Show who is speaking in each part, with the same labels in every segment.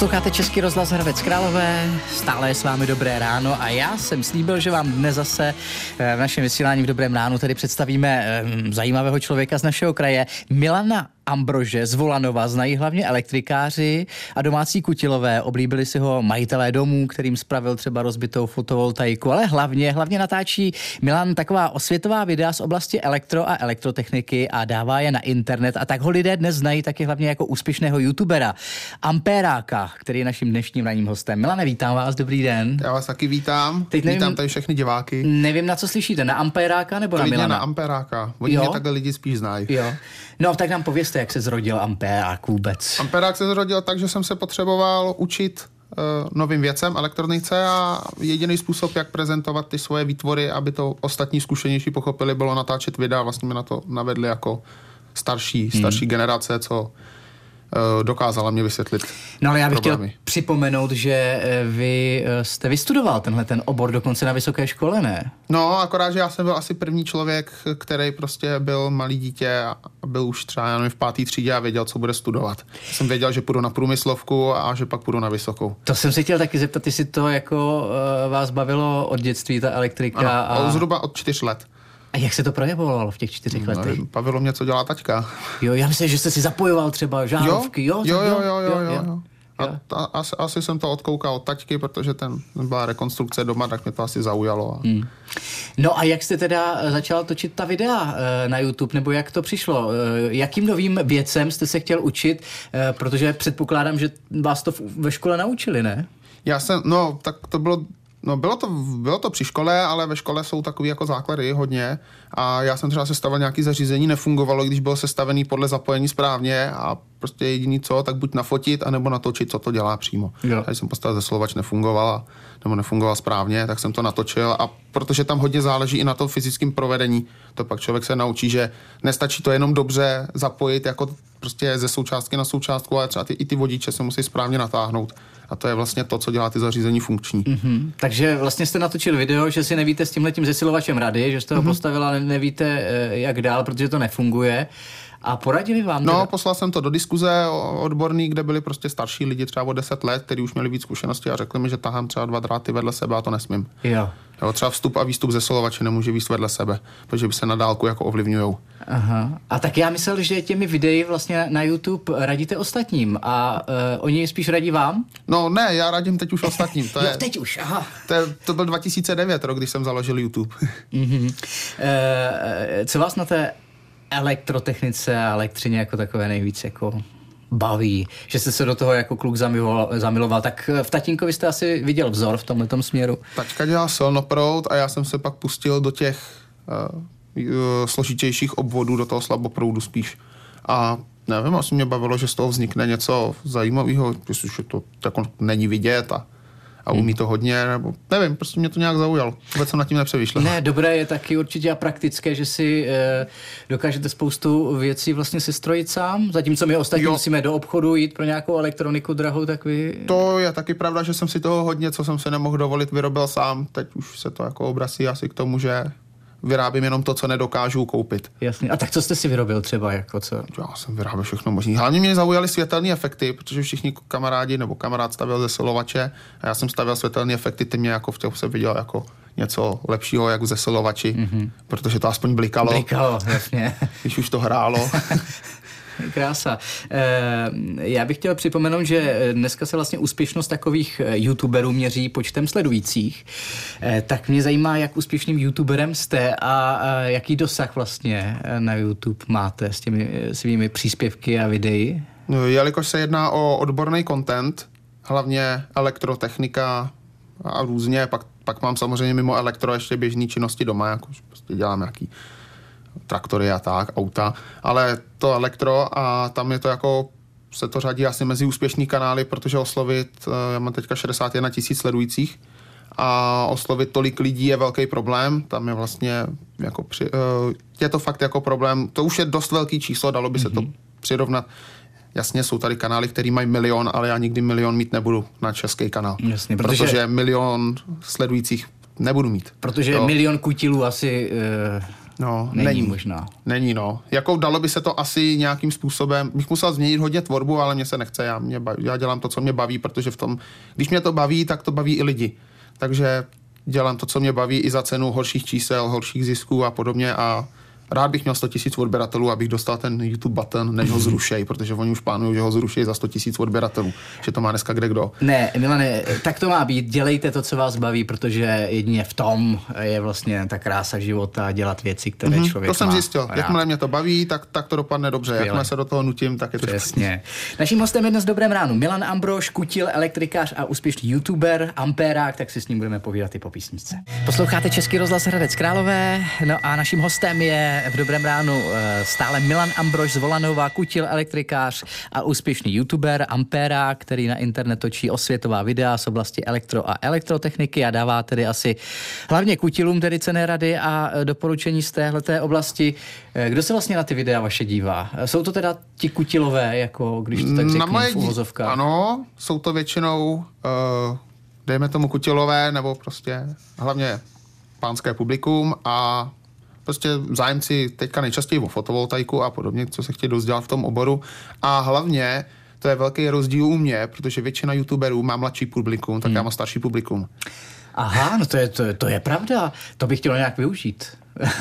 Speaker 1: Posloucháte Český rozhlas Hradec Králové, stále je s vámi Dobré ráno a já jsem slíbil, že vám dnes zase eh, v našem vysílání v Dobrém ránu tedy představíme eh, zajímavého člověka z našeho kraje, Milana Ambrože z Volanova znají hlavně elektrikáři a domácí kutilové. Oblíbili si ho majitelé domů, kterým spravil třeba rozbitou fotovoltaiku, ale hlavně, hlavně natáčí Milan taková osvětová videa z oblasti elektro a elektrotechniky a dává je na internet a tak ho lidé dnes znají taky hlavně jako úspěšného youtubera Amperáka, který je naším dnešním ranním hostem. Milane, vítám vás, dobrý den.
Speaker 2: Já vás taky vítám. Teď nevím, vítám tady všechny diváky.
Speaker 1: Nevím, na co slyšíte, na Amperáka nebo
Speaker 2: Klidně
Speaker 1: na Milana?
Speaker 2: na Amperáka. Oni jo? mě takhle lidi spíš znají.
Speaker 1: Jo. No, tak nám povězte, jak se zrodil Amperák vůbec.
Speaker 2: Amperák se zrodil tak, že jsem se potřeboval učit uh, novým věcem elektronice a jediný způsob, jak prezentovat ty svoje výtvory, aby to ostatní zkušenější pochopili, bylo natáčet videa. Vlastně mě na to navedli jako starší, hmm. starší generace, co Eh, dokázala mě vysvětlit.
Speaker 1: No ale já bych problémy. chtěl připomenout, že eh, vy eh, jste vystudoval tenhle ten obor dokonce na vysoké škole, ne?
Speaker 2: No, akorát, že já jsem byl asi první člověk, který prostě byl malý dítě a byl už třeba já nevím, v pátý třídě a věděl, co bude studovat. Já jsem věděl, že půjdu na průmyslovku a že pak půjdu na vysokou.
Speaker 1: To jsem se chtěl taky zeptat, jestli to jako vás bavilo od dětství, ta elektrika.
Speaker 2: Ano, a... zhruba od čtyř let.
Speaker 1: A jak se to projevovalo v těch čtyřech no, letech?
Speaker 2: Bavilo mě, co dělá taťka.
Speaker 1: Jo, já myslím, že jste si zapojoval třeba žárovky, jo?
Speaker 2: Jo, jo, jo, jo, jo. jo. A ta, asi, asi jsem to odkoukal od taťky, protože ten byla rekonstrukce doma, tak mě to asi zaujalo. A... Hmm.
Speaker 1: No a jak jste teda začal točit ta videa eh, na YouTube, nebo jak to přišlo? Eh, jakým novým věcem jste se chtěl učit? Eh, protože předpokládám, že vás to ve škole naučili, ne?
Speaker 2: Já jsem, no, tak to bylo No bylo to, bylo to při škole, ale ve škole jsou takový jako základy hodně a já jsem třeba sestavil nějaký zařízení, nefungovalo, když bylo sestavený podle zapojení správně a prostě jediný co, tak buď nafotit, anebo natočit, co to dělá přímo. Jo. Já jsem postavil ze slovač nefungovala, nebo nefungoval správně, tak jsem to natočil a protože tam hodně záleží i na tom fyzickém provedení, to pak člověk se naučí, že nestačí to jenom dobře zapojit jako prostě ze součástky na součástku, ale třeba ty, i ty vodiče se musí správně natáhnout. A to je vlastně to, co dělá ty zařízení funkční.
Speaker 1: Mm-hmm. Takže vlastně jste natočil video, že si nevíte s tímhletím zesilovačem rady, že jste ho mm-hmm. postavila, nevíte eh, jak dál, protože to nefunguje. A poradili vám?
Speaker 2: No, teda? poslal jsem to do diskuze odborný, kde byli prostě starší lidi třeba o 10 let, kteří už měli víc zkušenosti a řekli mi, že tahám třeba dva dráty vedle sebe a to nesmím.
Speaker 1: Jo.
Speaker 2: Jo, třeba vstup a výstup ze solovače nemůže výst vedle sebe, protože by se na dálku jako ovlivňují.
Speaker 1: Aha. A tak já myslel, že těmi videi vlastně na YouTube radíte ostatním a uh, oni spíš radí vám?
Speaker 2: No ne, já radím teď už ostatním. To
Speaker 1: je, jo, teď už, aha.
Speaker 2: To, je, to byl 2009 rok, když jsem založil YouTube.
Speaker 1: mm-hmm. uh, co vás na té elektrotechnice a elektřině jako takové nejvíc jako baví, že jste se do toho jako kluk zamiloval, zamiloval. tak v tatínkovi jste asi viděl vzor v tomhle směru.
Speaker 2: Tačka dělá silnoprout a já jsem se pak pustil do těch uh, složitějších obvodů, do toho slaboproudu spíš. A nevím, asi mě bavilo, že z toho vznikne něco zajímavého, že to jako není vidět a a umí to hodně, nebo nevím, prostě mě to nějak zaujalo. Vůbec jsem nad tím nepřemýšlel.
Speaker 1: Ne, dobré je taky určitě a praktické, že si e, dokážete spoustu věcí vlastně si strojit sám, zatímco my ostatní jo. musíme do obchodu jít pro nějakou elektroniku drahou, tak vy...
Speaker 2: To je taky pravda, že jsem si toho hodně, co jsem si nemohl dovolit, vyrobil sám. Teď už se to jako obrací asi k tomu, že vyrábím jenom to, co nedokážu koupit.
Speaker 1: Jasně. A tak co jste si vyrobil třeba? Jako co?
Speaker 2: Já jsem vyráběl všechno možné. Hlavně mě zaujaly světelné efekty, protože všichni kamarádi nebo kamarád stavěl ze silovače a já jsem stavěl světelné efekty, ty mě jako v těch se viděl jako něco lepšího, jak ze silovači, mm-hmm. protože to aspoň blikalo.
Speaker 1: Blikalo, jasně.
Speaker 2: Když už to hrálo.
Speaker 1: Krása. Eh, já bych chtěl připomenout, že dneska se vlastně úspěšnost takových eh, youtuberů měří počtem sledujících. Eh, tak mě zajímá, jak úspěšným youtuberem jste a jaký dosah vlastně na YouTube máte s těmi svými příspěvky a videí.
Speaker 2: No, jelikož se jedná o odborný content, hlavně elektrotechnika a různě, pak, pak mám samozřejmě mimo elektro ještě běžné činnosti doma, jako prostě dělám nějaký traktory a tak, auta, ale to elektro a tam je to jako se to řadí asi mezi úspěšný kanály, protože oslovit, eh, já mám teďka 61 tisíc sledujících a oslovit tolik lidí je velký problém, tam je vlastně jako při, eh, je to fakt jako problém, to už je dost velký číslo, dalo by se mm-hmm. to mhm. přirovnat Jasně, jsou tady kanály, který mají milion, ale já nikdy milion mít nebudu na český kanál.
Speaker 1: Jasně,
Speaker 2: protože... protože milion sledujících nebudu mít.
Speaker 1: Protože jo. milion kutilů asi uh,
Speaker 2: No,
Speaker 1: není, není možná.
Speaker 2: Není, no. Jako dalo by se to asi nějakým způsobem, bych musel změnit hodně tvorbu, ale mě se nechce, já, mě baví, já dělám to, co mě baví, protože v tom, když mě to baví, tak to baví i lidi. Takže dělám to, co mě baví i za cenu horších čísel, horších zisků a podobně a rád bych měl 100 tisíc odběratelů, abych dostal ten YouTube button, než ho mhm. zrušej, protože oni už plánují, že ho zruší za 100 tisíc odběratelů, že to má dneska kde kdo.
Speaker 1: Ne, Milane, tak to má být. Dělejte to, co vás baví, protože jedině v tom je vlastně ta krása života, dělat věci, které mm-hmm, člověk
Speaker 2: To jsem
Speaker 1: má
Speaker 2: zjistil. Rád. Jakmile mě to baví, tak, tak to dopadne dobře. Skvěle. Jakmile se do toho nutím, tak je to
Speaker 1: Přesně. Naším hostem je dnes dobrém ránu Milan Ambrož, kutil, elektrikář a úspěšný youtuber, ampérák, tak si s ním budeme povídat i po písničce. Posloucháte Český rozhlas Hradec Králové, no a naším hostem je v dobrém ránu Eh, stále Milan Ambrož z Volanová, kutil elektrikář a úspěšný youtuber Ampera, který na internet točí osvětová videa z oblasti elektro a elektrotechniky a dává tedy asi hlavně kutilům tedy cené rady a eh, doporučení z téhleté oblasti. Eh, kdo se vlastně na ty videa vaše dívá? Jsou to teda ti kutilové, jako když to tak řeknu, na moje v
Speaker 2: Ano, jsou to většinou, uh, dejme tomu kutilové, nebo prostě hlavně pánské publikum a prostě zájemci teďka nejčastěji o fotovoltaiku a podobně, co se chtějí dozdělat v tom oboru. A hlavně to je velký rozdíl u mě, protože většina youtuberů má mladší publikum, tak hmm. já mám starší publikum.
Speaker 1: Aha, no to je, to, to je pravda. To bych chtěl nějak využít.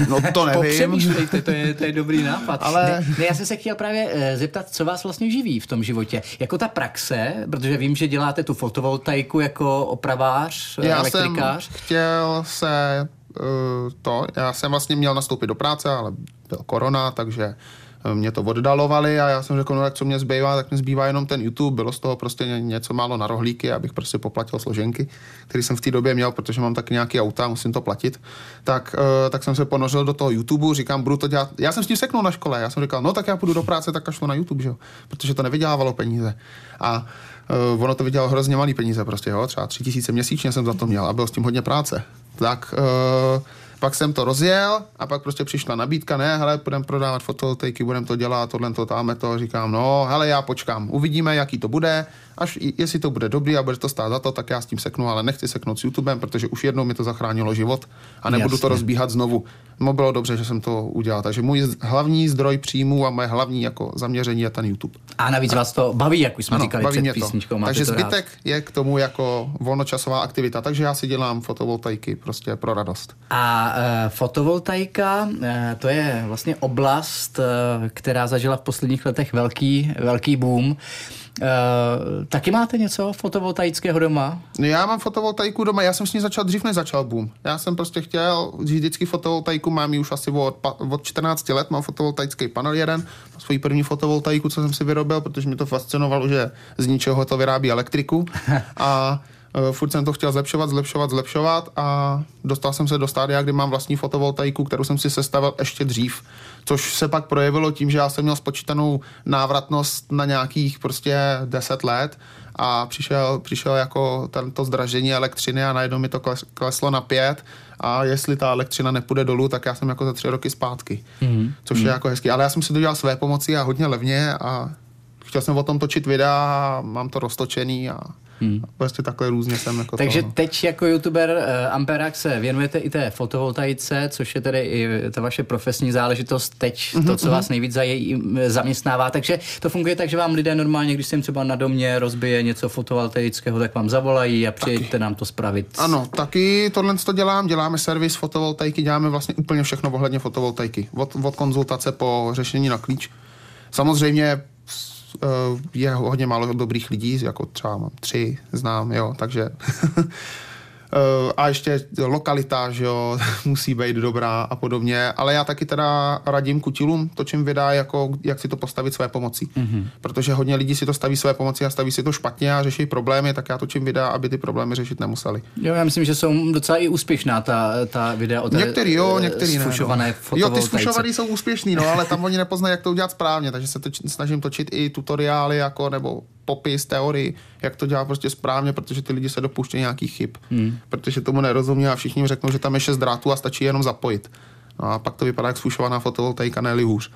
Speaker 2: No to nevím.
Speaker 1: to je, to je dobrý nápad. Ale... Ne, ne, já jsem se chtěl právě uh, zeptat, co vás vlastně živí v tom životě. Jako ta praxe, protože vím, že děláte tu fotovoltaiku jako opravář,
Speaker 2: já
Speaker 1: elektrikář.
Speaker 2: jsem chtěl se Eh, to. Já jsem vlastně měl nastoupit do práce, ale byl korona, takže eh, mě to oddalovali a já jsem řekl, no tak co mě zbývá, tak mě zbývá jenom ten YouTube. Bylo z toho prostě něco málo na rohlíky, abych prostě poplatil složenky, který jsem v té době měl, protože mám taky nějaký auta, musím to platit. Tak, uh, tak jsem se ponořil do toho YouTube, říkám, budu to dělat. Já jsem s tím seknul na škole, já jsem říkal, no tak já půjdu do práce, tak kašlu na YouTube, že? protože to nevydělávalo peníze. A ono to vydělalo hrozně malý peníze, prostě, jo? třeba tři tisíce měsíčně jsem za to měl a byl s tím hodně práce tak uh, pak jsem to rozjel a pak prostě přišla nabídka, ne, hele, budeme prodávat fotovoltaiky, budeme to dělat, tohle to, táme to, říkám, no, hele, já počkám, uvidíme, jaký to bude, až jestli to bude dobrý a bude to stát za to, tak já s tím seknu, ale nechci seknout s YouTubem, protože už jednou mi to zachránilo život a nebudu Jasně. to rozbíhat znovu. No bylo dobře, že jsem to udělal. Takže můj hlavní zdroj příjmů a moje hlavní jako zaměření je ten YouTube.
Speaker 1: A navíc vás to baví, jak už jsme ano, říkali baví před písničkou.
Speaker 2: Takže zbytek rád. je k tomu jako volnočasová aktivita. Takže já si dělám fotovoltaiky prostě pro radost.
Speaker 1: A e, fotovoltaika, e, to je vlastně oblast, e, která zažila v posledních letech velký, velký boom. Uh, taky máte něco fotovoltaického doma?
Speaker 2: Já mám fotovoltaiku doma, já jsem s ní začal dřív, než začal boom. Já jsem prostě chtěl vždycky fotovoltaiku, mám ji už asi od, od 14 let, mám fotovoltaický panel jeden, svoji první fotovoltaiku, co jsem si vyrobil, protože mě to fascinovalo, že z ničeho to vyrábí elektriku. A furt jsem to chtěl zlepšovat, zlepšovat, zlepšovat a dostal jsem se do stádia, kdy mám vlastní fotovoltaiku, kterou jsem si sestavil ještě dřív, což se pak projevilo tím, že já jsem měl spočítanou návratnost na nějakých prostě 10 let a přišel, přišel jako tento zdražení elektřiny a najednou mi to kleslo na pět a jestli ta elektřina nepůjde dolů, tak já jsem jako za tři roky zpátky, mm. což mm. je mhm. jako hezký. Ale já jsem si to dělal své pomoci a hodně levně a chtěl jsem o tom točit videa a mám to roztočený a Hmm. Prostě takhle různě jsem jako
Speaker 1: Takže toho. teď jako youtuber uh, Amperák se věnujete i té fotovoltaice, což je tedy i ta vaše profesní záležitost teď, mm-hmm, to, co mm-hmm. vás nejvíc zaj- zaměstnává. Takže to funguje tak, že vám lidé normálně, když se jim třeba na domě rozbije něco fotovoltaického, tak vám zavolají a přijeďte nám to spravit.
Speaker 2: Ano, taky tohle to dělám, děláme servis fotovoltaiky, děláme vlastně úplně všechno ohledně fotovoltaiky. Od, od konzultace po řešení na klíč. Samozřejmě Eh, je hodně málo dobrých lidí, jako třeba mám tři, znám, jo, takže Eh, a ještě lokalita, že jo, musí být dobrá a podobně. Ale já taky teda radím kutilům, točím videa, jako jak si to postavit své pomocí. Mm-hmm. Protože hodně lidí si to staví své pomoci a staví si to špatně a řeší problémy, tak já točím videa, aby ty problémy řešit nemuseli.
Speaker 1: Jo, já myslím, že jsou docela i úspěšná ta, ta videa o té
Speaker 2: Některý jo, eh, některý
Speaker 1: ne. No.
Speaker 2: Jo, ty sfušovaný jsou úspěšný, no, ale tam oni nepoznají, jak to udělat správně, takže se to snažím točit i tutoriály jako nebo popis, teorii, jak to dělat prostě správně, protože ty lidi se dopouštějí nějakých chyb. Hmm. Protože tomu nerozumí a všichni jim řeknou, že tam je šest drátů a stačí jenom zapojit. No a pak to vypadá jak sfušovaná fotovoltaika, ne hůř.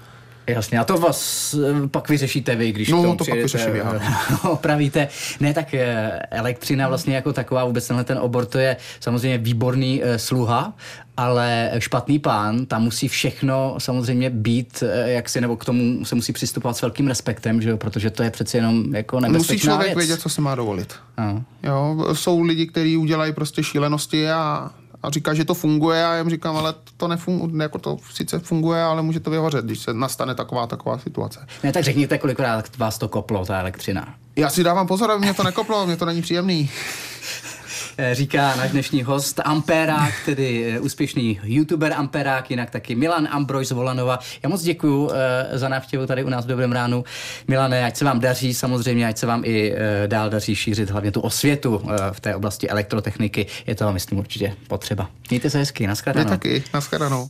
Speaker 1: Jasně, a to vás eh, pak vyřešíte vy, když
Speaker 2: no, to pak vyřeším já.
Speaker 1: opravíte. Ne, tak eh, elektřina vlastně jako taková, vůbec tenhle ten obor, to je samozřejmě výborný sluha, ale špatný pán, tam musí všechno samozřejmě být, jak si, nebo k tomu se musí přistupovat s velkým respektem, že jo, protože to je přeci jenom jako nebezpečná
Speaker 2: Musí člověk
Speaker 1: věc.
Speaker 2: vědět, co si má dovolit. No. Jo, jsou lidi, kteří udělají prostě šílenosti a a říká, že to funguje a já jim říkám, ale to nefunguje, jako to sice funguje, ale může to vyhořet, když se nastane taková taková situace.
Speaker 1: Ne, tak řekněte, kolikrát vás to koplo, ta elektřina.
Speaker 2: Já si dávám pozor, aby mě to nekoplo, mě to není příjemný.
Speaker 1: Eh, říká náš dnešní host Amperák, tedy eh, úspěšný youtuber Amperák, jinak taky Milan Ambroj z Volanova. Já moc děkuji eh, za návštěvu tady u nás v Dobrém ránu. Milane, ať se vám daří, samozřejmě, ať se vám i dál daří šířit hlavně tu osvětu v té oblasti elektrotechniky. Je to, myslím, určitě potřeba. Mějte se hezky, nashledanou.
Speaker 2: Vy taky, nashledanou.